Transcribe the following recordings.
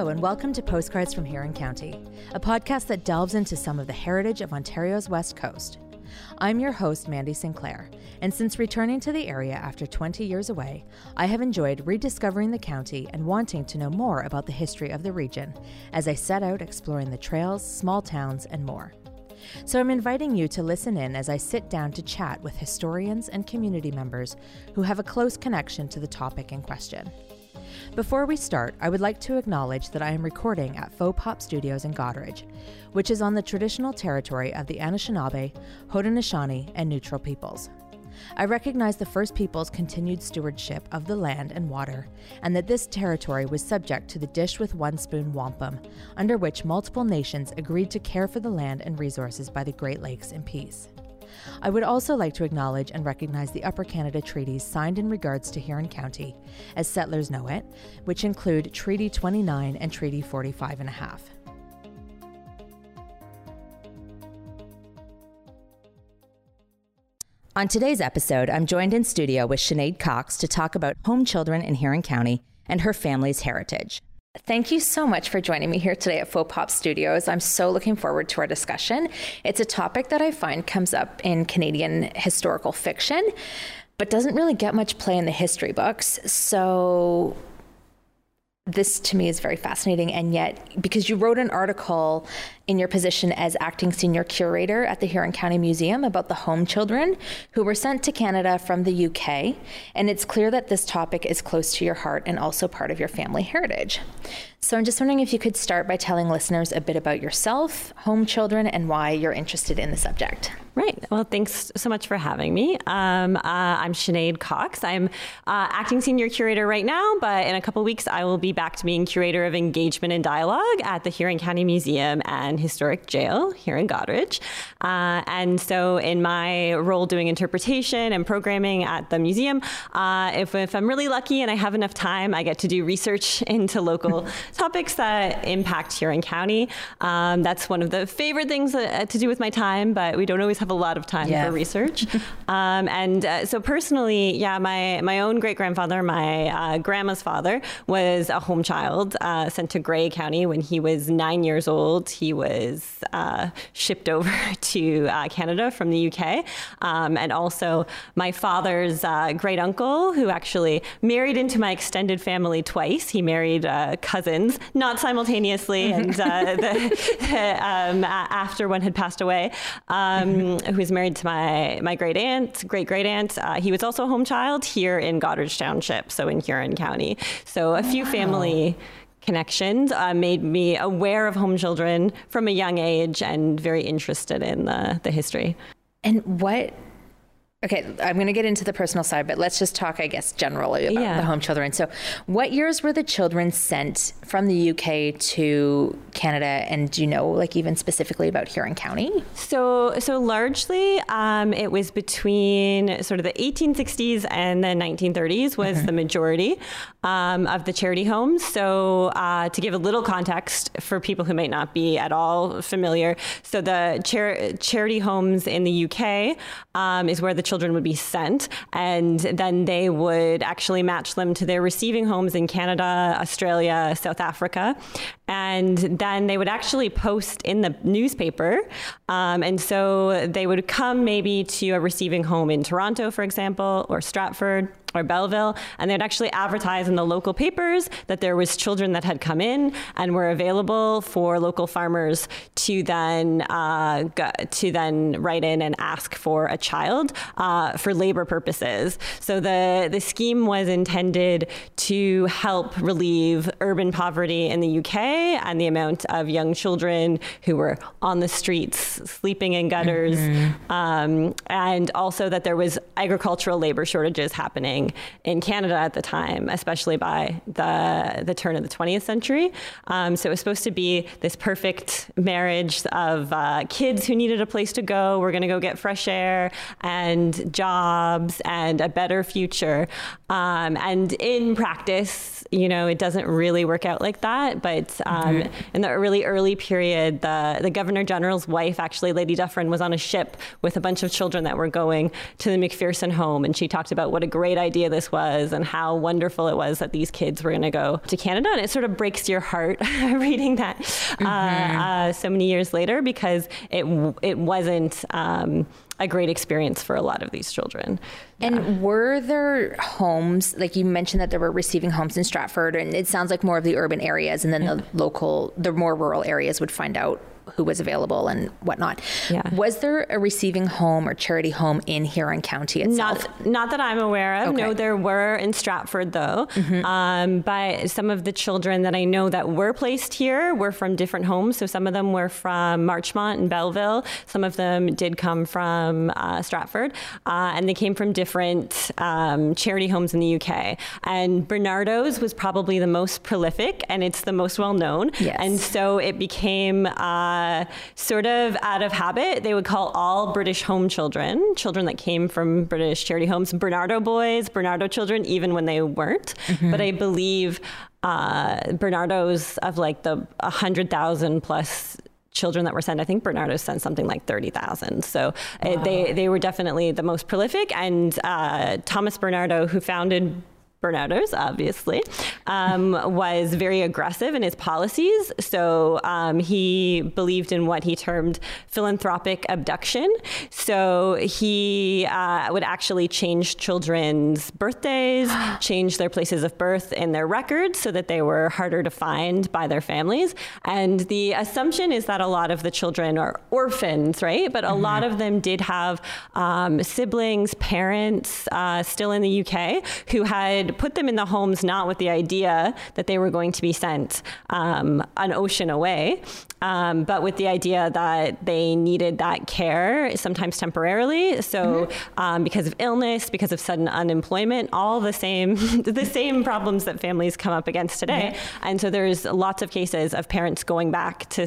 Hello, and welcome to Postcards from Huron County, a podcast that delves into some of the heritage of Ontario's West Coast. I'm your host, Mandy Sinclair, and since returning to the area after 20 years away, I have enjoyed rediscovering the county and wanting to know more about the history of the region as I set out exploring the trails, small towns, and more. So I'm inviting you to listen in as I sit down to chat with historians and community members who have a close connection to the topic in question. Before we start, I would like to acknowledge that I am recording at Faux Pop Studios in Goderich, which is on the traditional territory of the Anishinaabe, Haudenosaunee, and Neutral peoples. I recognize the First Peoples' continued stewardship of the land and water, and that this territory was subject to the Dish with One Spoon Wampum, under which multiple nations agreed to care for the land and resources by the Great Lakes in peace. I would also like to acknowledge and recognize the Upper Canada treaties signed in regards to Huron County, as settlers know it, which include Treaty 29 and Treaty 45 and a half. On today's episode, I'm joined in studio with Sinead Cox to talk about home children in Huron County and her family's heritage. Thank you so much for joining me here today at Faux Pop Studios. I'm so looking forward to our discussion. It's a topic that I find comes up in Canadian historical fiction, but doesn't really get much play in the history books. So this to me is very fascinating and yet because you wrote an article in your position as acting senior curator at the Huron County Museum about the home children who were sent to Canada from the UK and it's clear that this topic is close to your heart and also part of your family heritage. So I'm just wondering if you could start by telling listeners a bit about yourself, home children and why you're interested in the subject. Right. Well, thanks so much for having me. Um, uh, I'm Sinead Cox. I'm uh, acting senior curator right now, but in a couple weeks, I will be back to being curator of engagement and dialogue at the Huron County Museum and Historic Jail here in Goderich. Uh, and so, in my role doing interpretation and programming at the museum, uh, if, if I'm really lucky and I have enough time, I get to do research into local topics that impact Huron County. Um, that's one of the favorite things uh, to do with my time, but we don't always have a lot of time yeah. for research. um, and uh, so personally, yeah, my, my own great grandfather, my uh, grandma's father, was a home child uh, sent to Grey County when he was nine years old. He was uh, shipped over to uh, Canada from the UK. Um, and also my father's uh, great uncle, who actually married into my extended family twice. He married cousins, not simultaneously, and the, the, um, after one had passed away. Um, who was married to my my great aunt, great great aunt. Uh, he was also a home child here in Goderich Township, so in Huron County. So a few wow. family connections uh, made me aware of home children from a young age and very interested in the the history. And what Okay, I'm going to get into the personal side, but let's just talk, I guess, generally about yeah. the home children. So, what years were the children sent from the UK to Canada, and do you know, like, even specifically about Huron County? So, so largely, um, it was between sort of the 1860s and the 1930s was mm-hmm. the majority um, of the charity homes. So, uh, to give a little context for people who might not be at all familiar, so the char- charity homes in the UK um, is where the children would be sent, and then they would actually match them to their receiving homes in Canada, Australia, South Africa. And then they would actually post in the newspaper. Um, and so they would come maybe to a receiving home in Toronto, for example, or Stratford or Belleville, and they'd actually advertise in the local papers that there was children that had come in and were available for local farmers to then uh, go, to then write in and ask for a child uh, for labor purposes. So the the scheme was intended to help relieve urban poverty in the UK and the amount of young children who were on the streets, sleeping in gutters, mm-hmm. um, and also that there was agricultural labor shortages happening happening in Canada at the time, especially by the the turn of the 20th century. Um, so it was supposed to be this perfect marriage of uh, kids who needed a place to go. We're going to go get fresh air and jobs and a better future. Um, and in practice, you know, it doesn't really work out like that. But Um, mm-hmm. In the really early period, the, the Governor General's wife, actually, Lady Dufferin, was on a ship with a bunch of children that were going to the McPherson home. And she talked about what a great idea this was and how wonderful it was that these kids were going to go to Canada. And it sort of breaks your heart reading that uh, mm-hmm. uh, so many years later because it, it wasn't. Um, a great experience for a lot of these children. And were there homes, like you mentioned that there were receiving homes in Stratford, and it sounds like more of the urban areas, and then the local, the more rural areas would find out who was available and whatnot. Yeah. Was there a receiving home or charity home in Huron County itself? Not, not that I'm aware of. Okay. No, there were in Stratford though. Mm-hmm. Um, but some of the children that I know that were placed here were from different homes. So some of them were from Marchmont and Belleville. Some of them did come from uh, Stratford, uh, and they came from different um, charity homes in the UK. And Barnardo's was probably the most prolific, and it's the most well known. Yes. And so it became. Uh, uh, sort of out of habit, they would call all British home children, children that came from British charity homes, Barnardo boys, Barnardo children, even when they weren't. Mm-hmm. But I believe uh, Barnardo's of like the 100,000 plus children that were sent. I think Barnardo sent something like 30,000. So wow. uh, they, they were definitely the most prolific. And uh, Thomas Barnardo, who founded Barnardo's, obviously, um, was very aggressive in his policies. So um, he believed in what he termed philanthropic abduction. So he uh, would actually change children's birthdays, change their places of birth in their records so that they were harder to find by their families. And the assumption is that a lot of the children are orphans, right? But a mm-hmm. lot of them did have um, siblings, parents uh, still in the UK who had put them in the homes not with the idea that they were going to be sent um, an ocean away, um, but with the idea that they needed that care, sometimes temporarily. So mm-hmm. um, because of illness, because of sudden unemployment, all the same the same problems that families come up against today. Mm-hmm. And so there's lots of cases of parents going back to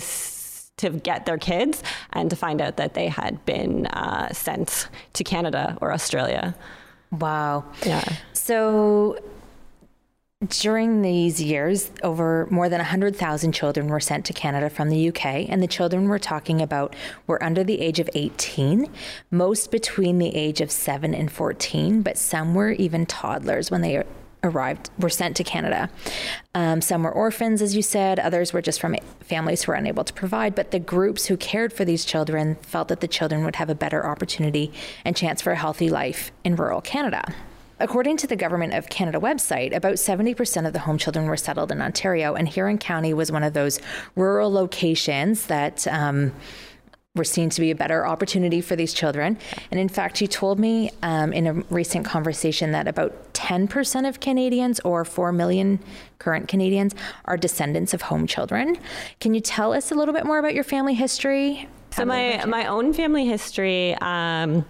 to get their kids and to find out that they had been uh, sent to Canada or Australia. Wow. Yeah. So during these years, over more than 100,000 children were sent to Canada from the UK, and the children we're talking about were under the age of 18, most between the age of 7 and 14, but some were even toddlers when they arrived, were sent to Canada. Um, some were orphans, as you said, others were just from families who were unable to provide, but the groups who cared for these children felt that the children would have a better opportunity and chance for a healthy life in rural Canada. According to the Government of Canada website, about 70% of the home children were settled in Ontario, and Huron County was one of those rural locations that. Um, were seen to be a better opportunity for these children. And in fact, you told me um, in a recent conversation that about 10% of Canadians, or 4 million current Canadians, are descendants of home children. Can you tell us a little bit more about your family history? So, my, my own family history. Um,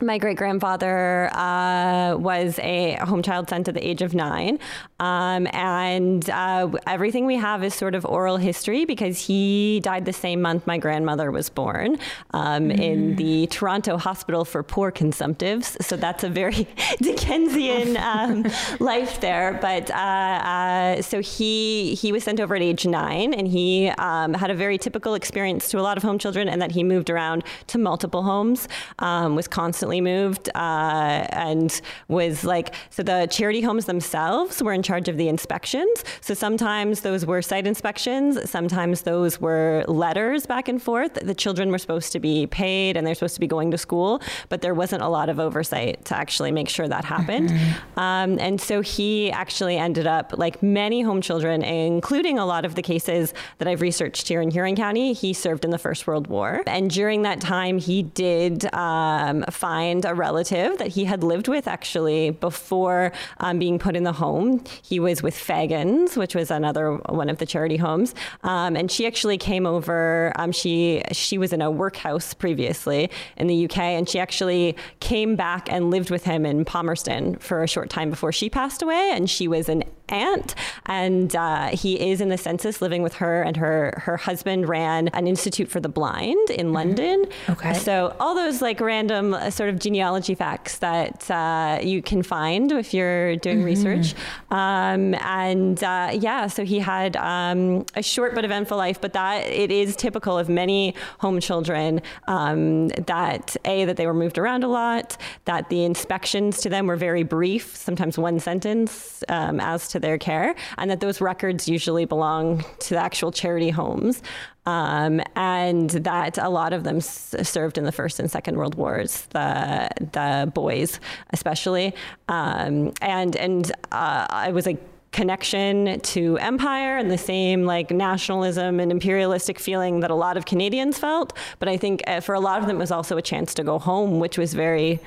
my great grandfather uh, was a home child sent at the age of nine. Um, and uh, everything we have is sort of oral history because he died the same month my grandmother was born um, mm. in the Toronto Hospital for Poor Consumptives. So that's a very Dickensian um, life there. But uh, uh, so he, he was sent over at age nine and he um, had a very typical experience to a lot of home children and that he moved around to multiple homes, um, was constantly recently moved uh, and was like, so the charity homes themselves were in charge of the inspections. So sometimes those were site inspections, sometimes those were letters back and forth. The children were supposed to be paid and they're supposed to be going to school, but there wasn't a lot of oversight to actually make sure that happened. Mm-hmm. Um, and so he actually ended up, like many home children, including a lot of the cases that I've researched here in Huron County, he served in the First World War. And during that time, he did um, find find a relative that he had lived with actually before um, being put in the home. He was with Fegans, which was another one of the charity homes, um, and she actually came over. Um, she she was in a workhouse previously in the UK, and she actually came back and lived with him in Palmerston for a short time before she passed away. And she was an aunt, and uh, he is in the census living with her. And her her husband ran an institute for the blind in mm-hmm. London. Okay. So all those like random uh, sort of genealogy facts that uh, you can find if you're doing mm-hmm. research. Um, and uh, yeah, so he had um, a short but eventful life, but that it is typical of many home children um, that a that they were moved around a lot, that the inspections to them were very brief, sometimes one sentence um, as to their care, and that those records usually belong to the actual charity homes. Um, and that a lot of them s- served in the First and Second World Wars, the the boys especially, um, and and uh, I was a connection to empire and the same like nationalism and imperialistic feeling that a lot of Canadians felt. But I think uh, for a lot of them, it was also a chance to go home, which was very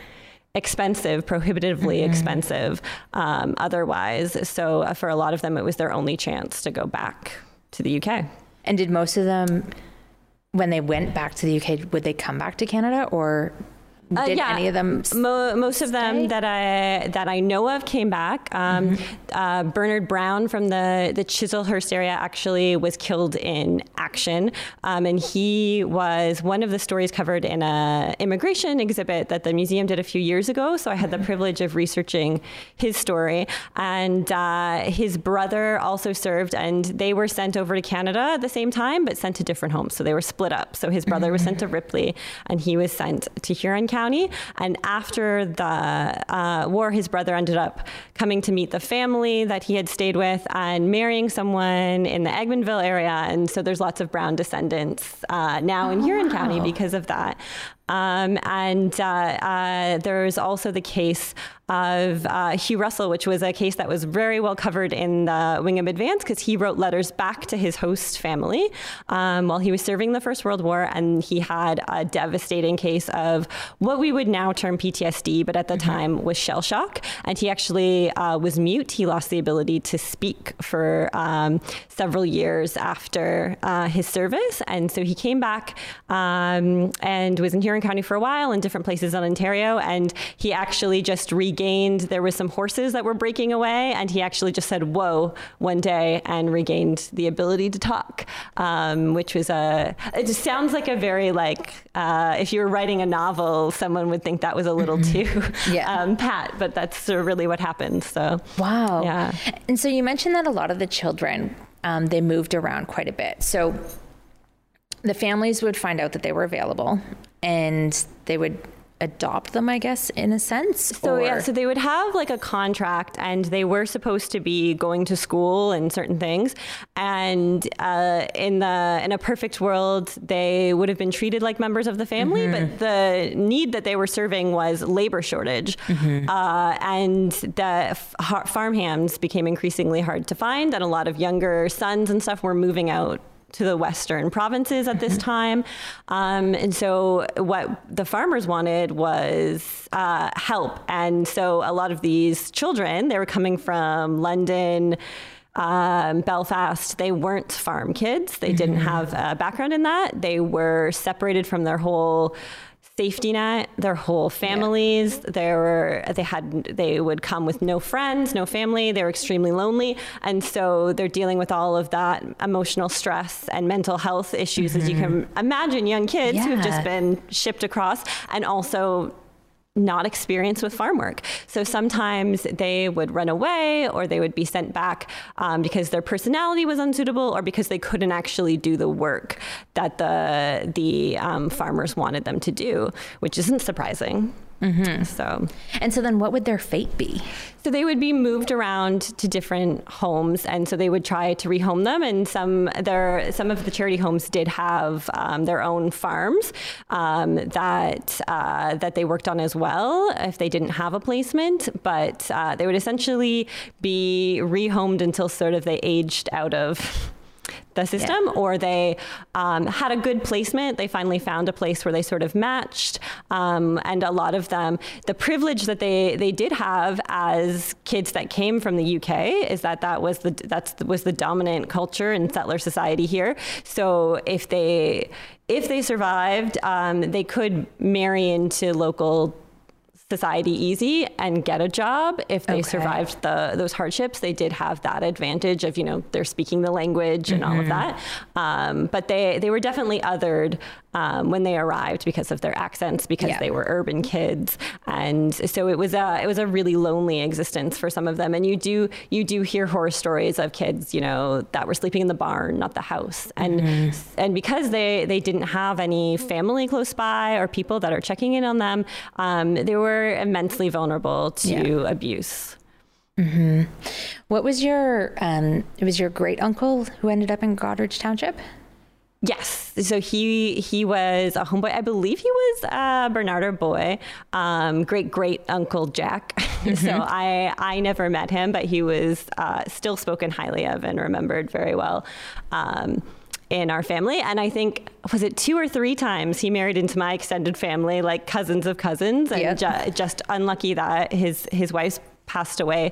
expensive, prohibitively mm-hmm. expensive um, otherwise. So uh, for a lot of them, it was their only chance to go back to the UK. And did most of them, when they went back to the UK, would they come back to Canada or uh, Did yeah, any of them? Mo- most of them that I that I know of came back. Um, mm-hmm. uh, Bernard Brown from the the Chislehurst area actually was killed in action, um, and he was one of the stories covered in a immigration exhibit that the museum did a few years ago. So I had mm-hmm. the privilege of researching his story, and uh, his brother also served, and they were sent over to Canada at the same time, but sent to different homes. So they were split up. So his brother mm-hmm. was sent to Ripley, and he was sent to Huron County. County. And after the uh, war, his brother ended up coming to meet the family that he had stayed with and marrying someone in the Egmontville area. And so there's lots of Brown descendants uh, now in oh, Huron wow. County because of that. Um, and uh, uh, there's also the case of uh, Hugh Russell, which was a case that was very well covered in the Wingham Advance because he wrote letters back to his host family um, while he was serving the First World War, and he had a devastating case of what we would now term PTSD, but at the mm-hmm. time was shell shock. And he actually uh, was mute. He lost the ability to speak for um, several years after uh, his service, and so he came back um, and was in Huron County for a while in different places in Ontario, and he actually just regained regained, there was some horses that were breaking away, and he actually just said, whoa, one day and regained the ability to talk, um, which was a, it just sounds like a very like, uh, if you were writing a novel, someone would think that was a little mm-hmm. too yeah. um, pat, but that's really what happened. So, wow. Yeah. And so you mentioned that a lot of the children, um, they moved around quite a bit. So the families would find out that they were available and they would adopt them, I guess, in a sense. So or? yeah, so they would have like a contract, and they were supposed to be going to school and certain things. And uh, in the in a perfect world, they would have been treated like members of the family. Mm-hmm. But the need that they were serving was labor shortage, mm-hmm. uh, and the f- farm hands became increasingly hard to find, and a lot of younger sons and stuff were moving out to the western provinces at this mm-hmm. time. Um, and so, what the farmers wanted was uh, help. And so, a lot of these children, they were coming from London. Um, Belfast, they weren't farm kids. They mm-hmm. didn't have a background in that. They were separated from their whole safety net their whole families yeah. they were they had they would come with no friends no family they were extremely lonely and so they're dealing with all of that emotional stress and mental health issues mm-hmm. as you can mm-hmm. imagine young kids yeah. who've just been shipped across and also not experienced with farm work. So sometimes they would run away or they would be sent back um, because their personality was unsuitable or because they couldn't actually do the work that the, the um, farmers wanted them to do, which isn't surprising. Mm-hmm. So, and so then what would their fate be? So they would be moved around to different homes, and so they would try to rehome them. And some there, some of the charity homes did have um, their own farms um, that uh, that they worked on as well. If they didn't have a placement, but uh, they would essentially be rehomed until sort of they aged out of the system yeah. or they um, had a good placement. They finally found a place where they sort of matched. Um, and a lot of them, the privilege that they, they did have as kids that came from the UK is that that was the, that's, was the dominant culture in settler society here. So if they, if they survived, um, they could marry into local society easy and get a job if they Okay. survived the those hardships. They did have that advantage of you know they're speaking the language and all of that. Um, but they they were definitely othered um, when they arrived because of their accents because Yeah. they were urban kids, and so it was a it was a really lonely existence for some of them. And you do you do hear horror stories of kids you know that were sleeping in the barn, not the house, and and because they they didn't have any family close by or people that are checking in on them, um, they were immensely vulnerable to Yeah. abuse. What was your um it was your great uncle who ended up in Goderich Township? Yes. So he he was a homeboy. I believe he was a Barnardo boy, um, great great uncle Jack. so I I never met him, but he was uh, still spoken highly of and remembered very well. Um, in our family, and I think was it two or three times he married into my extended family, like cousins of cousins, and Yeah. ju- just unlucky that his his wife's passed away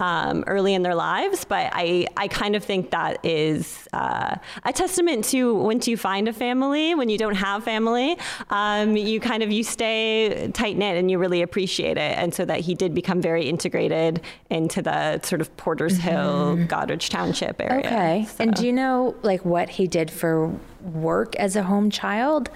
um, early in their lives. But I, I kind of think that is uh, a testament to once you find a family, when you don't have family, um, you kind of you stay tight knit and you really appreciate it. And so that he did become very integrated into the sort of Porter's Hill, Goderich Township area. Okay. So- And do you know like what he did for work as a home child?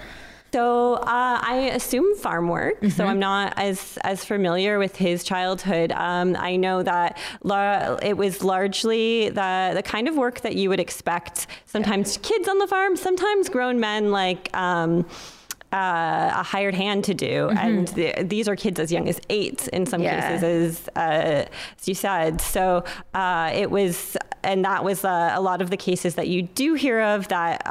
So uh, I assume farm work. So I'm not as as familiar with his childhood. Um, I know that la- it was largely the the kind of work that you would expect. Sometimes kids on the farm, sometimes grown men like. Um, uh, a hired hand to do, and the, these are kids as young as eight in some Yeah. cases, as uh, as you said. So uh, it was, and that was uh, a lot of the cases that you do hear of that.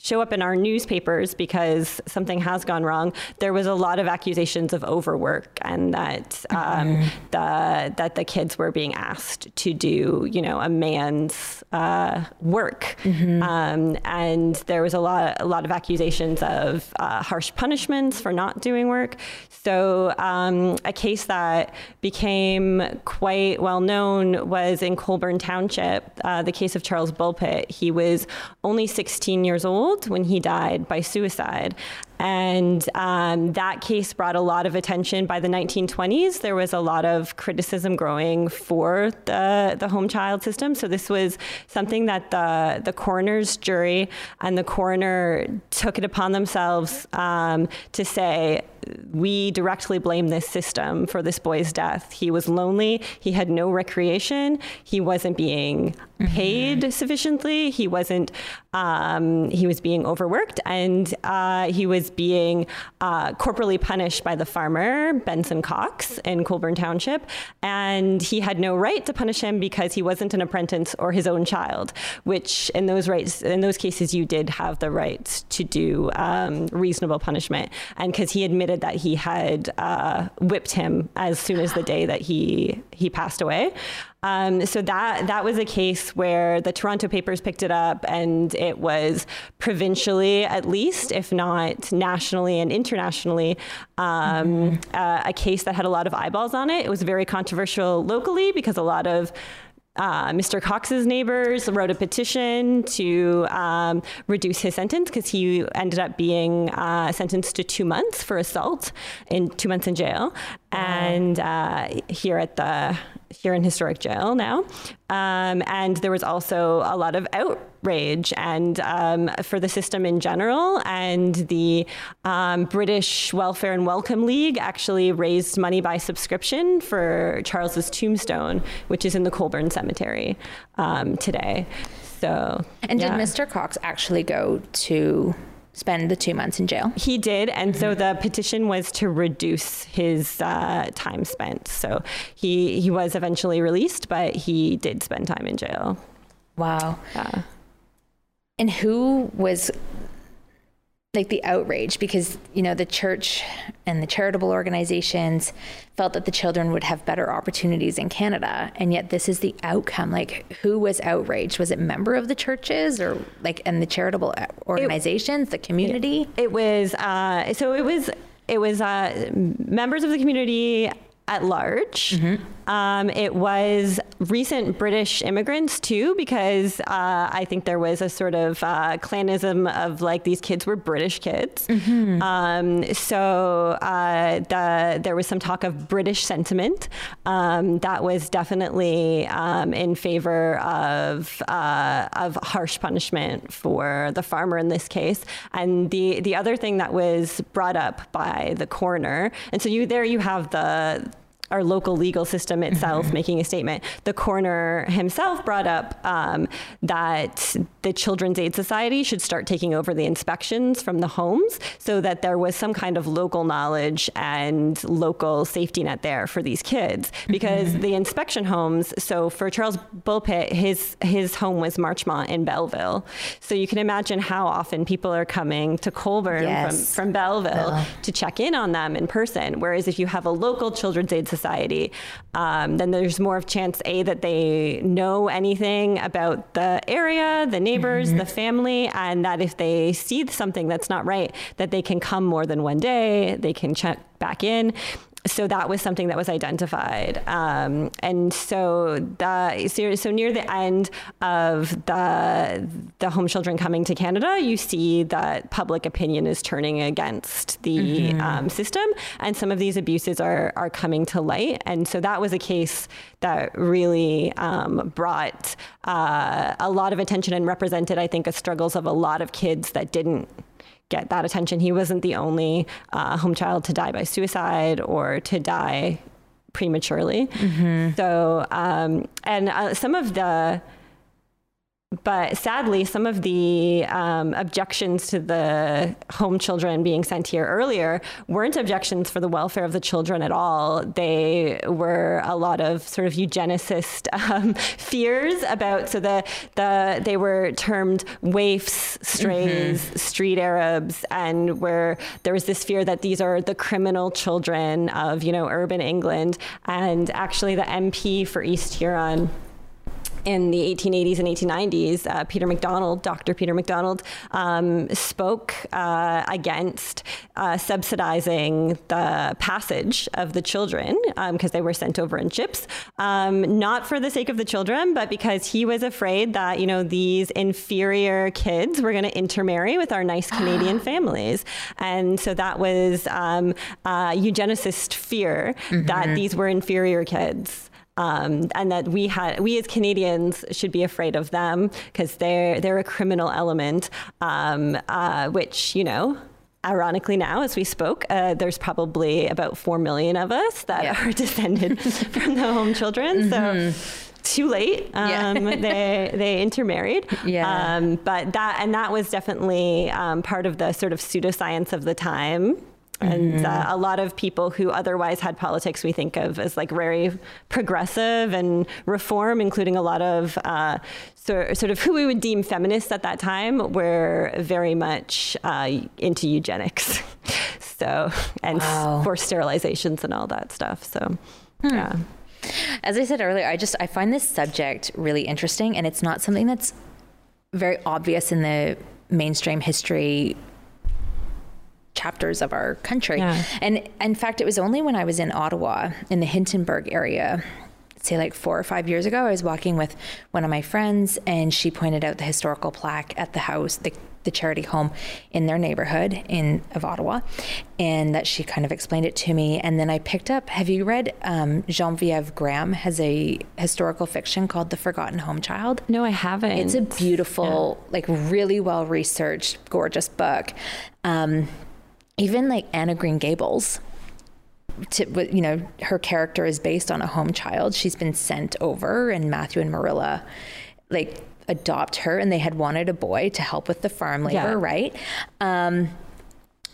Show up in our newspapers because something has gone wrong. There was a lot of accusations of overwork and that um, the that the kids were being asked to do, you know, a man's uh, work, um, and there was a lot a lot of accusations of uh, harsh punishments for not doing work. So um, a case that became quite well known was in Colborne Township, uh, the case of Charles Bulpitt. He was only 16 years old when he died by suicide. And um, that case brought a lot of attention by the 1920s. There was a lot of criticism growing for the, the home child system. So this was something that the, the coroner's jury and the coroner took it upon themselves um, to say, we directly blame this system for this boy's death. He was lonely. He had no recreation. He wasn't being paid sufficiently. He wasn't. Um, he was being overworked, and uh, he was being uh, corporally punished by the farmer Benson Cox in Colborne Township, and he had no right to punish him because he wasn't an apprentice or his own child. Which in those rights, in those cases, you did have the right to do um, reasonable punishment, and because he admitted that he had uh, whipped him as soon as the day that he he passed away. Um, so that that was a case where the Toronto papers picked it up, and it was provincially, at least, if not nationally and internationally, um, uh, a case that had a lot of eyeballs on it. It was very controversial locally because a lot of uh, Mr. Cox's neighbors wrote a petition to um, reduce his sentence because he ended up being uh, sentenced to two months for assault in two months in jail. And uh, here at the here in historic jail now, um, and there was also a lot of outrage and um, for the system in general. And the um, British Welfare and Welcome League actually raised money by subscription for Charles's tombstone, which is in the Colborne Cemetery um, today. So, And yeah. did Mr. Cox actually go to spend the two months in jail? He did, and so the petition was to reduce his uh, time spent. So he he was eventually released, but he did spend time in jail. Wow. Yeah. And who was like the outrage because you know the church and the charitable organizations felt that the children would have better opportunities in Canada. And yet this is the outcome. Like who was outraged? Was it member of the churches or like and the charitable organizations the community? It was uh, so it was it was uh, members of the community at large. Um, it was recent British immigrants too, because uh, I think there was a sort of uh, clanism of like these kids were British kids. Mm-hmm. Um, so uh, the, there was some talk of British sentiment um, that was definitely um, in favor of uh, of harsh punishment for the farmer in this case. And the the other thing that was brought up by the coroner, and so you there you have the our local legal system itself mm-hmm. making a statement. The coroner himself brought up um, that the Children's Aid Society should start taking over the inspections from the homes so that there was some kind of local knowledge and local safety net there for these kids. Because mm-hmm. the inspection homes, so for Charles Bulpitt, his, his home was Marchmont in Belleville. So you can imagine how often people are coming to Colborne yes. from, from Belleville to check in on them in person. Whereas if you have a local Children's Aid Society, society, um, then there's more of chance a that they know anything about the area, the neighbors, mm-hmm. the family, and that if they see something that's not right, that they can come more than one day, they can check back in so that was something that was identified. Um, and so the so near the end of the the home children coming to Canada, you see that public opinion is turning against the mm-hmm. um, system, and some of these abuses are are coming to light. And so that was a case that really um, brought uh, a lot of attention and represented, I think, the struggles of a lot of kids that didn't get that attention. He wasn't the only uh, home child to die by suicide or to die prematurely. Mm-hmm. So, um, and uh, some of the but sadly, some of the um, objections to the home children being sent here earlier weren't objections for the welfare of the children at all. They were a lot of sort of eugenicist um, fears about. So the the they were termed waifs, strays, mm-hmm. street Arabs, and where there was this fear that these are the criminal children of you know urban England. And actually, the MP for East Huron in the 1880s and 1890s, uh, Peter MacDonald, Dr. Peter MacDonald, um, spoke uh, against uh, subsidizing the passage of the children because um, they were sent over in ships, um, not for the sake of the children, but because he was afraid that you know these inferior kids were going to intermarry with our nice Canadian families, and so that was um, eugenicist fear mm-hmm. that these were inferior kids um, and that we had we as Canadians should be afraid of them because they're they're a criminal element, um, uh, which you know ironically now as we spoke uh, there's probably about 4 million of us that yeah. are descended from the home children mm-hmm. so too late um, yeah. they they intermarried yeah. Um, but that and that was definitely um, part of the sort of pseudoscience of the time and mm-hmm. uh, a lot of people who otherwise had politics we think of as like very progressive and reform, including a lot of uh, so, sort of who we would deem feminists at that time, were very much uh, into eugenics. so and wow. forced sterilizations and all that stuff. So hmm. yeah. As I said earlier, I just I find this subject really interesting, and it's not something that's very obvious in the mainstream history chapters of our country. Yeah. And in fact, it was only when I was in Ottawa in the Hintonburg area say like four or five years ago, I was walking with one of my friends and she pointed out the historical plaque at the house, the, the charity home in their neighborhood in of Ottawa, and that she kind of explained it to me. And then I picked up. Have you read um, Genevieve Graham has a historical fiction called The Forgotten Home Child? No, I haven't. It's a beautiful, yeah. like really well researched, gorgeous book. Um, even like Anne of Green Gables, to, you know, her character is based on a home child. She's been sent over, and Matthew and Marilla, like, adopt her, and they had wanted a boy to help with the farm labor, yeah. right? Um,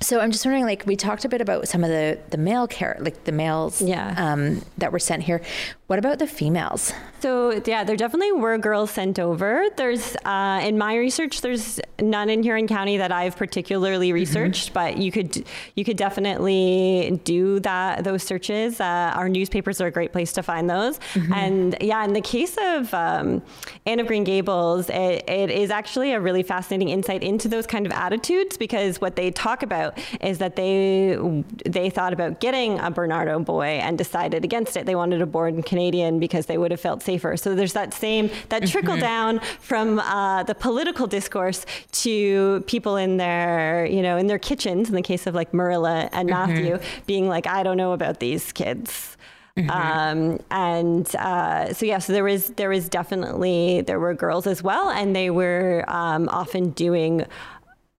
so I'm just wondering, like we talked a bit about some of the the male care, like the males, yeah. um, that were sent here. What about the females? So yeah, there definitely were girls sent over. There's uh, in my research, there's none in Huron County that I've particularly mm-hmm. researched, mm-hmm. but you could you could definitely do that those searches. Uh, our newspapers are a great place to find those. Mm-hmm. And yeah, in the case of um, Anne of Green Gables, it, it is actually a really fascinating insight into those kind of attitudes because what they talk about about is that they they thought about getting a Barnardo boy and decided against it. They wanted a born Canadian because they would have felt safer. So there's that same that mm-hmm. trickle down from uh, the political discourse to people in their you know in their kitchens. In the case of like Marilla and mm-hmm. Matthew, being like, I don't know about these kids. Mm-hmm. Um, and uh, so yeah, so there was there was definitely there were girls as well, and they were um, often doing.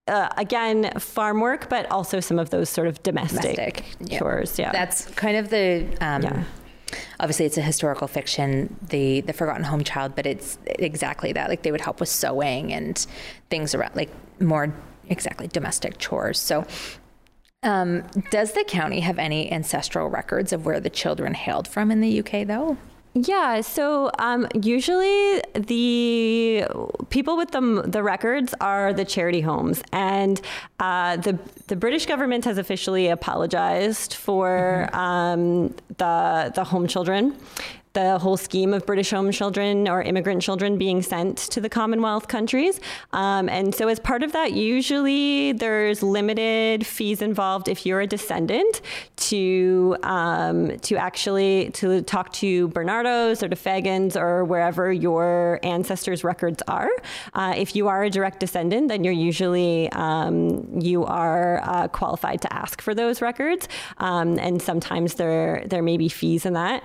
Uh, again, farm work, but also some of those sort of domestic, domestic chores. Yeah, that's kind of the um, yeah obviously it's a historical fiction the the forgotten home child but it's exactly that like they would help with sewing and things around like more exactly domestic chores so um, does the county have any ancestral records of where the children hailed from in the UK, though? Yeah, so um, usually the people with the, the records are the charity homes, and uh, the the British government has officially apologized for mm-hmm. um, the the home children the whole scheme of British home children or immigrant children being sent to the Commonwealth countries. Um, and so, as part of that, usually there's limited fees involved if you're a descendant to um, to actually to talk to Barnardos or to Fegans or wherever your ancestors' records are. Uh, if you are a direct descendant, then you're usually um, you are uh, qualified to ask for those records, um, and sometimes there there may be fees in that.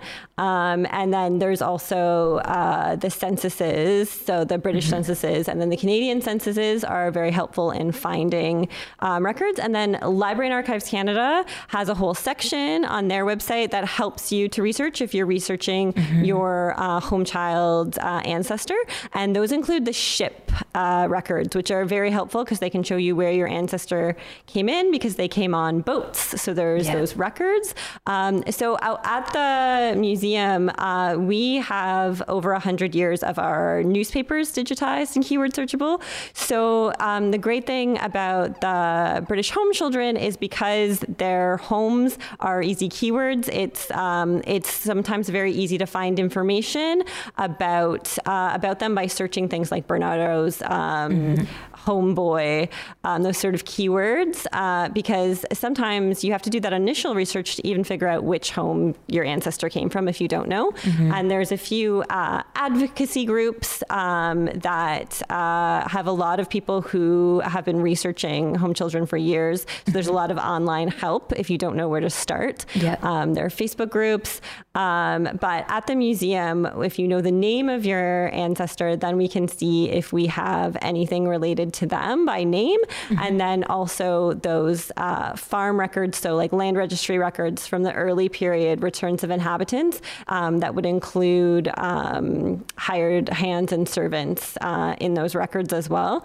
And then there's also uh, the censuses, so the British mm-hmm. censuses, and then the Canadian censuses are very helpful in finding um, records. And then Library and Archives Canada has a whole section on their website that helps you to research if you're researching mm-hmm. your uh, home child's uh, ancestor. And those include the ship uh, records, which are very helpful because they can show you where your ancestor came in because they came on boats. So there's yeah. those records. Um, so out at the museum, uh, we have over 100 years of our newspapers digitized and keyword searchable. So um, the great thing about the British home children is because their homes are easy keywords, it's, um, it's sometimes very easy to find information about, uh, about them by searching things like Barnardo's um, mm-hmm homeboy, um, those sort of keywords, uh, because sometimes you have to do that initial research to even figure out which home your ancestor came from if you don't know. Mm-hmm. And there's a few uh, advocacy groups um, that uh, have a lot of people who have been researching home children for years. So there's a lot of online help if you don't know where to start. Yeah. Um, there are Facebook groups. Um, but at the museum, if you know the name of your ancestor, then we can see if we have anything related to them by name, mm-hmm. and then also those uh, farm records, so like land registry records from the early period, returns of inhabitants um, that would include um, hired hands and servants uh, in those records as well.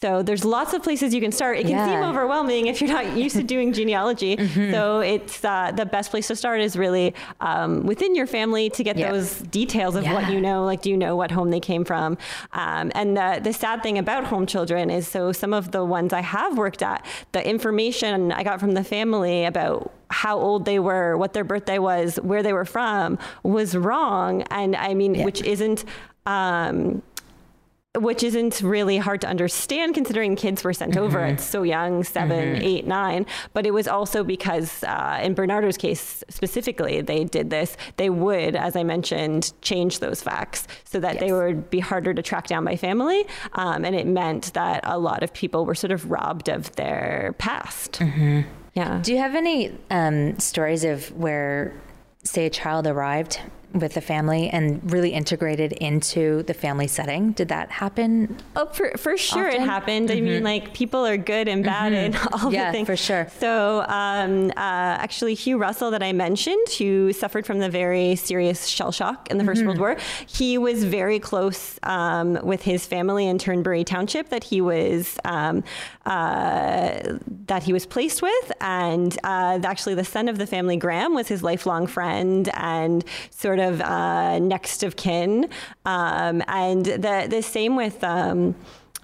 So there's lots of places you can start. It can yeah. seem overwhelming if you're not used to doing genealogy. Mm-hmm. So it's uh, the best place to start is really um, within your family to get those details of yeah. what you know. Like, do you know what home they came from? Um, and the, the sad thing about home children is so some of the ones I have worked at, the information I got from the family about how old they were, what their birthday was, where they were from was wrong. And I mean, yeah. which isn't. Um, which isn't really hard to understand considering kids were sent mm-hmm. over at so young 7 mm-hmm. eight, nine. But it was also because, uh, in Barnardo's case specifically, they did this. They would, as I mentioned, change those facts so that yes. they would be harder to track down by family. Um, and it meant that a lot of people were sort of robbed of their past. Mm-hmm. Yeah. Do you have any um, stories of where, say, a child arrived with the family and really integrated into the family setting. Did that happen? Oh, for, for sure often? it happened. Mm-hmm. I mean, mm-hmm. like people are good and bad mm-hmm. and all yeah, the things. for sure. So um, uh, actually, Hugh Russell that I mentioned, who suffered from the very serious shell shock in the 1st mm-hmm. World War, he was very close um, with his family in Turnberry Township that he was um, uh, that he was placed with, and uh, actually the son of the family, Graham, was his lifelong friend and sort of uh, next of kin. Um, and the the same with. Um,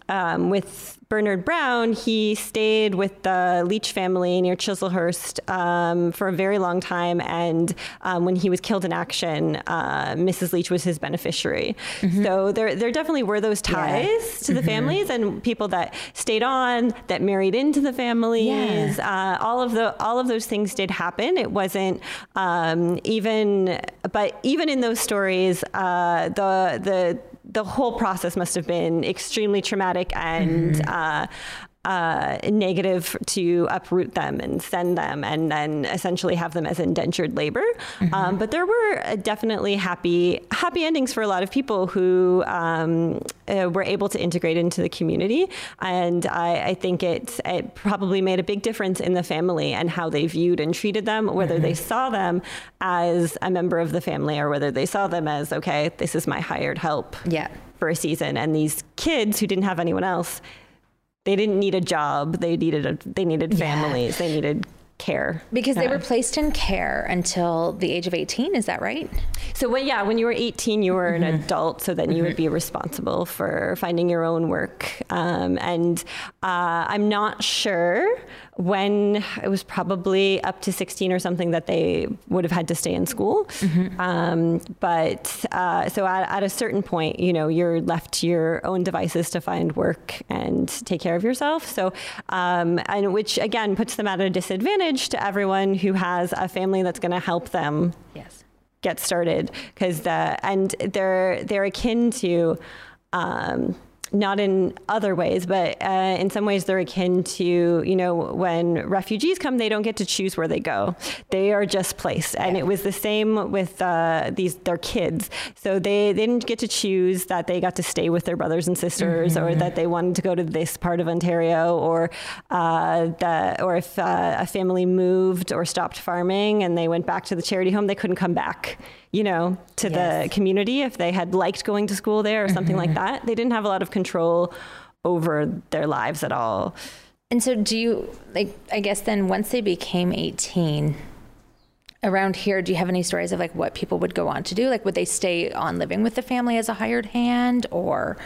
um, with Bernard Brown, he stayed with the Leach family near Chislehurst um, for a very long time. And um, when he was killed in action, uh, Mrs. Leach was his beneficiary. Mm-hmm. So there, there definitely were those ties yeah. to the mm-hmm. families and people that stayed on, that married into the families. Yeah. Uh, all of the all of those things did happen. It wasn't um, even, but even in those stories, uh, the the the whole process must have been extremely traumatic and mm-hmm. uh, uh, negative to uproot them and send them and then essentially have them as indentured labor. Mm-hmm. Um, but there were definitely happy happy endings for a lot of people who um, uh, were able to integrate into the community. And I, I, think it, it probably made a big difference in the family and how they viewed and treated them, whether mm-hmm. they saw them as a member of the family or whether they saw them as, okay, this is my hired help. Yeah. For a season, and these kids who didn't have anyone else, they didn't need a job. They needed a, they needed families. Yeah. They needed care because they were placed in care until the age of 18 is that right so when yeah when you were 18 you were mm-hmm. an adult so then mm-hmm. you would mm-hmm. be responsible for finding your own work um, and uh, i'm not sure when it was probably up to 16 or something that they would have had to stay in school. Mm-hmm. Um, but uh, so at, at, a certain point, you know, you're left to your own devices to find work and take care of yourself. So, um, and which again puts them at a disadvantage to everyone who has a family that's going to help them. Yes. Get started because the and they're they're akin to um, not in other ways, but uh, in some ways they're akin to, you know, when refugees come, they don't get to choose where they go. They are just placed. And yeah. it was the same with uh, these their kids. So they, they didn't get to choose that they got to stay with their brothers and sisters mm-hmm. or that they wanted to go to this part of Ontario or uh, the, or if uh, a family moved or stopped farming and they went back to the charity home, they couldn't come back you know, to yes. the community if they had liked going to school there or something mm-hmm. like that. They didn't have a lot of control over their lives at all. And so, do you, like, I guess then once they became 18, around here, do you have any stories of like what people would go on to do? Like, would they stay on living with the family as a hired hand or?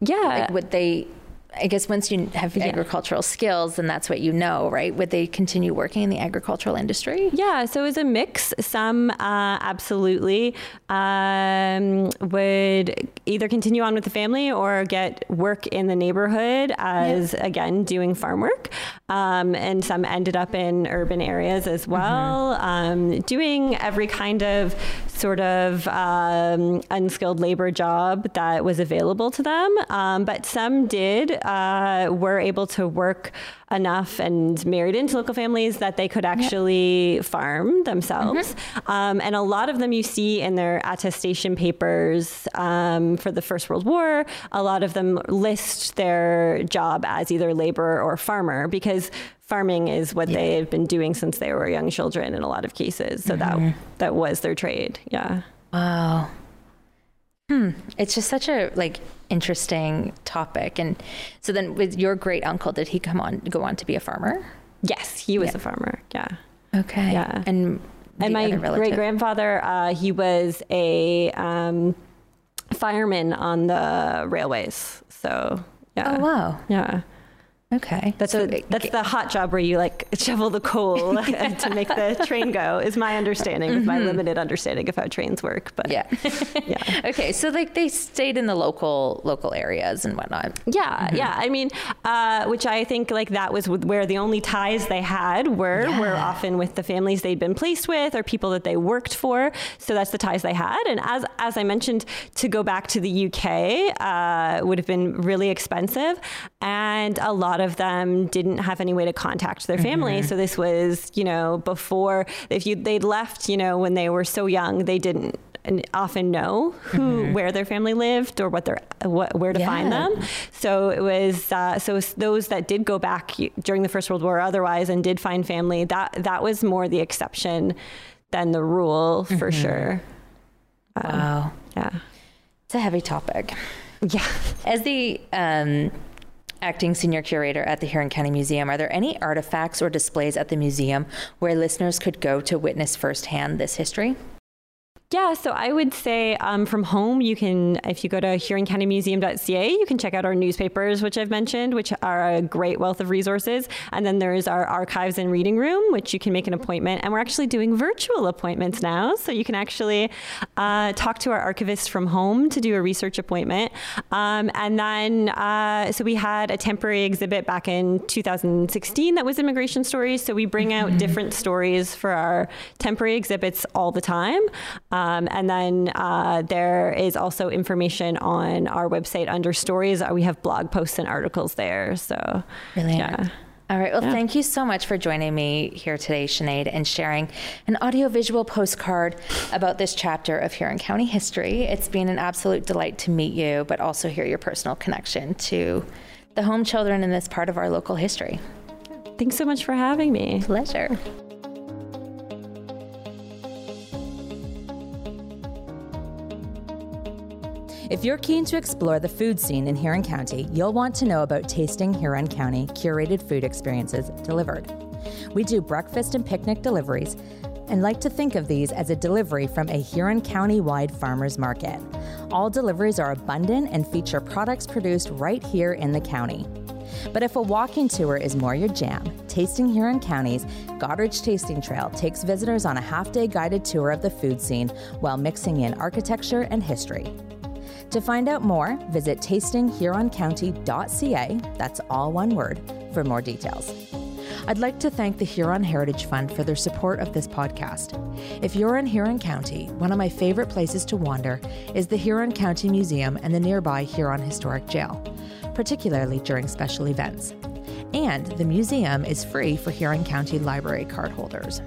Yeah. Like, would they I guess once you have yeah. agricultural skills, then that's what you know, right? Would they continue working in the agricultural industry? Yeah, so it was a mix. Some uh, absolutely um, would either continue on with the family or get work in the neighborhood as, yeah. again, doing farm work. Um, and some ended up in urban areas as mm-hmm. well, mm-hmm. um, doing every kind of sort of um, unskilled labor job that was available to them. Um, but some did uh, were able to work enough and married into local families that they could actually yep. farm themselves. Mm-hmm. Um, and a lot of them you see in their attestation papers um, for the First World War, a lot of them list their job as either laborer or farmer because farming is what yeah. they've been doing since they were young children in a lot of cases. So mm-hmm. that that was their trade. Yeah. Wow. Hmm. It's just such a like interesting topic. And so then with your great uncle, did he come on go on to be a farmer? Yes, he was yeah. a farmer. Yeah. Okay. Yeah. And and my great grandfather, uh, he was a um, fireman on the railways. So yeah. Oh wow. Yeah. Okay. That's so, a, that's the hot job where you like shovel the coal to make the train go is my understanding mm-hmm. my limited understanding of how trains work. But yeah. yeah. Okay. So like they stayed in the local local areas and whatnot. Yeah. Mm-hmm. Yeah. I mean, uh, which I think like that was where the only ties they had were yeah. were often with the families they'd been placed with or people that they worked for. So that's the ties they had. And as as I mentioned, to go back to the UK uh, would have been really expensive and a lot of them didn't have any way to contact their family. Mm-hmm. So this was, you know, before if you they'd left, you know, when they were so young, they didn't often know who mm-hmm. where their family lived or what their what where to yeah. find them. So it was uh, so those that did go back during the First World War otherwise and did find family that that was more the exception than the rule for mm-hmm. sure. Um, wow. Yeah. It's a heavy topic. Yeah. As the um, acting senior curator at the Huron County Museum, are there any artifacts or displays at the museum where listeners could go to witness firsthand this history? Yeah, so I would say um, from home, you can, if you go to huroncountymuseum.ca, you can check out our newspapers, which I've mentioned, which are a great wealth of resources. And then there's our archives and reading room, which you can make an appointment. And we're actually doing virtual appointments now. So you can actually uh, talk to our archivist from home to do a research appointment. Um, and then, uh, so we had a temporary exhibit back in 2016 that was immigration stories. So we bring out mm-hmm. different stories for our temporary exhibits all the time. Um, and then uh, there is also information on our website under stories. We have blog posts and articles there. So, Brilliant. yeah. All right. Well, yeah. thank you so much for joining me here today, Sinead, and sharing an audiovisual postcard about this chapter of Huron County history. It's been an absolute delight to meet you, but also hear your personal connection to the home children in this part of our local history. Thanks so much for having me. Pleasure. If you're keen to explore the food scene in Huron County, you'll want to know about Tasting Huron County curated food experiences delivered. We do breakfast and picnic deliveries and like to think of these as a delivery from a Huron County wide farmers market. All deliveries are abundant and feature products produced right here in the county. But if a walking tour is more your jam, Tasting Huron County's Goderich Tasting Trail takes visitors on a half day guided tour of the food scene while mixing in architecture and history. To find out more, visit tastinghuroncounty.ca, that's all one word, for more details. I'd like to thank the Huron Heritage Fund for their support of this podcast. If you're in Huron County, one of my favorite places to wander is the Huron County Museum and the nearby Huron Historic Jail, particularly during special events. And the museum is free for Huron County Library cardholders.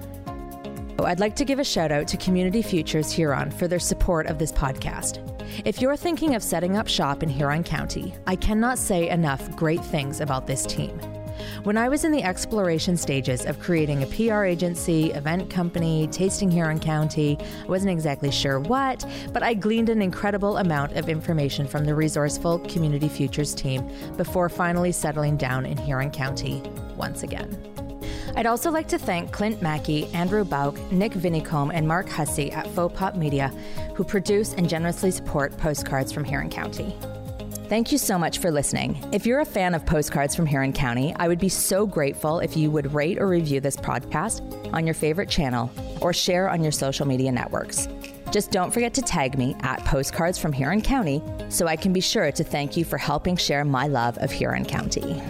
I'd like to give a shout out to Community Futures Huron for their support of this podcast. If you're thinking of setting up shop in Huron County, I cannot say enough great things about this team. When I was in the exploration stages of creating a PR agency, event company, tasting Huron County, I wasn't exactly sure what, but I gleaned an incredible amount of information from the resourceful Community Futures team before finally settling down in Huron County once again. I'd also like to thank Clint Mackey, Andrew Bauk, Nick Vinicombe, and Mark Hussey at Faux Pop Media, who produce and generously support postcards from Huron County. Thank you so much for listening. If you're a fan of postcards from Huron County, I would be so grateful if you would rate or review this podcast on your favorite channel or share on your social media networks. Just don't forget to tag me at Postcards from Huron County so I can be sure to thank you for helping share my love of Huron County.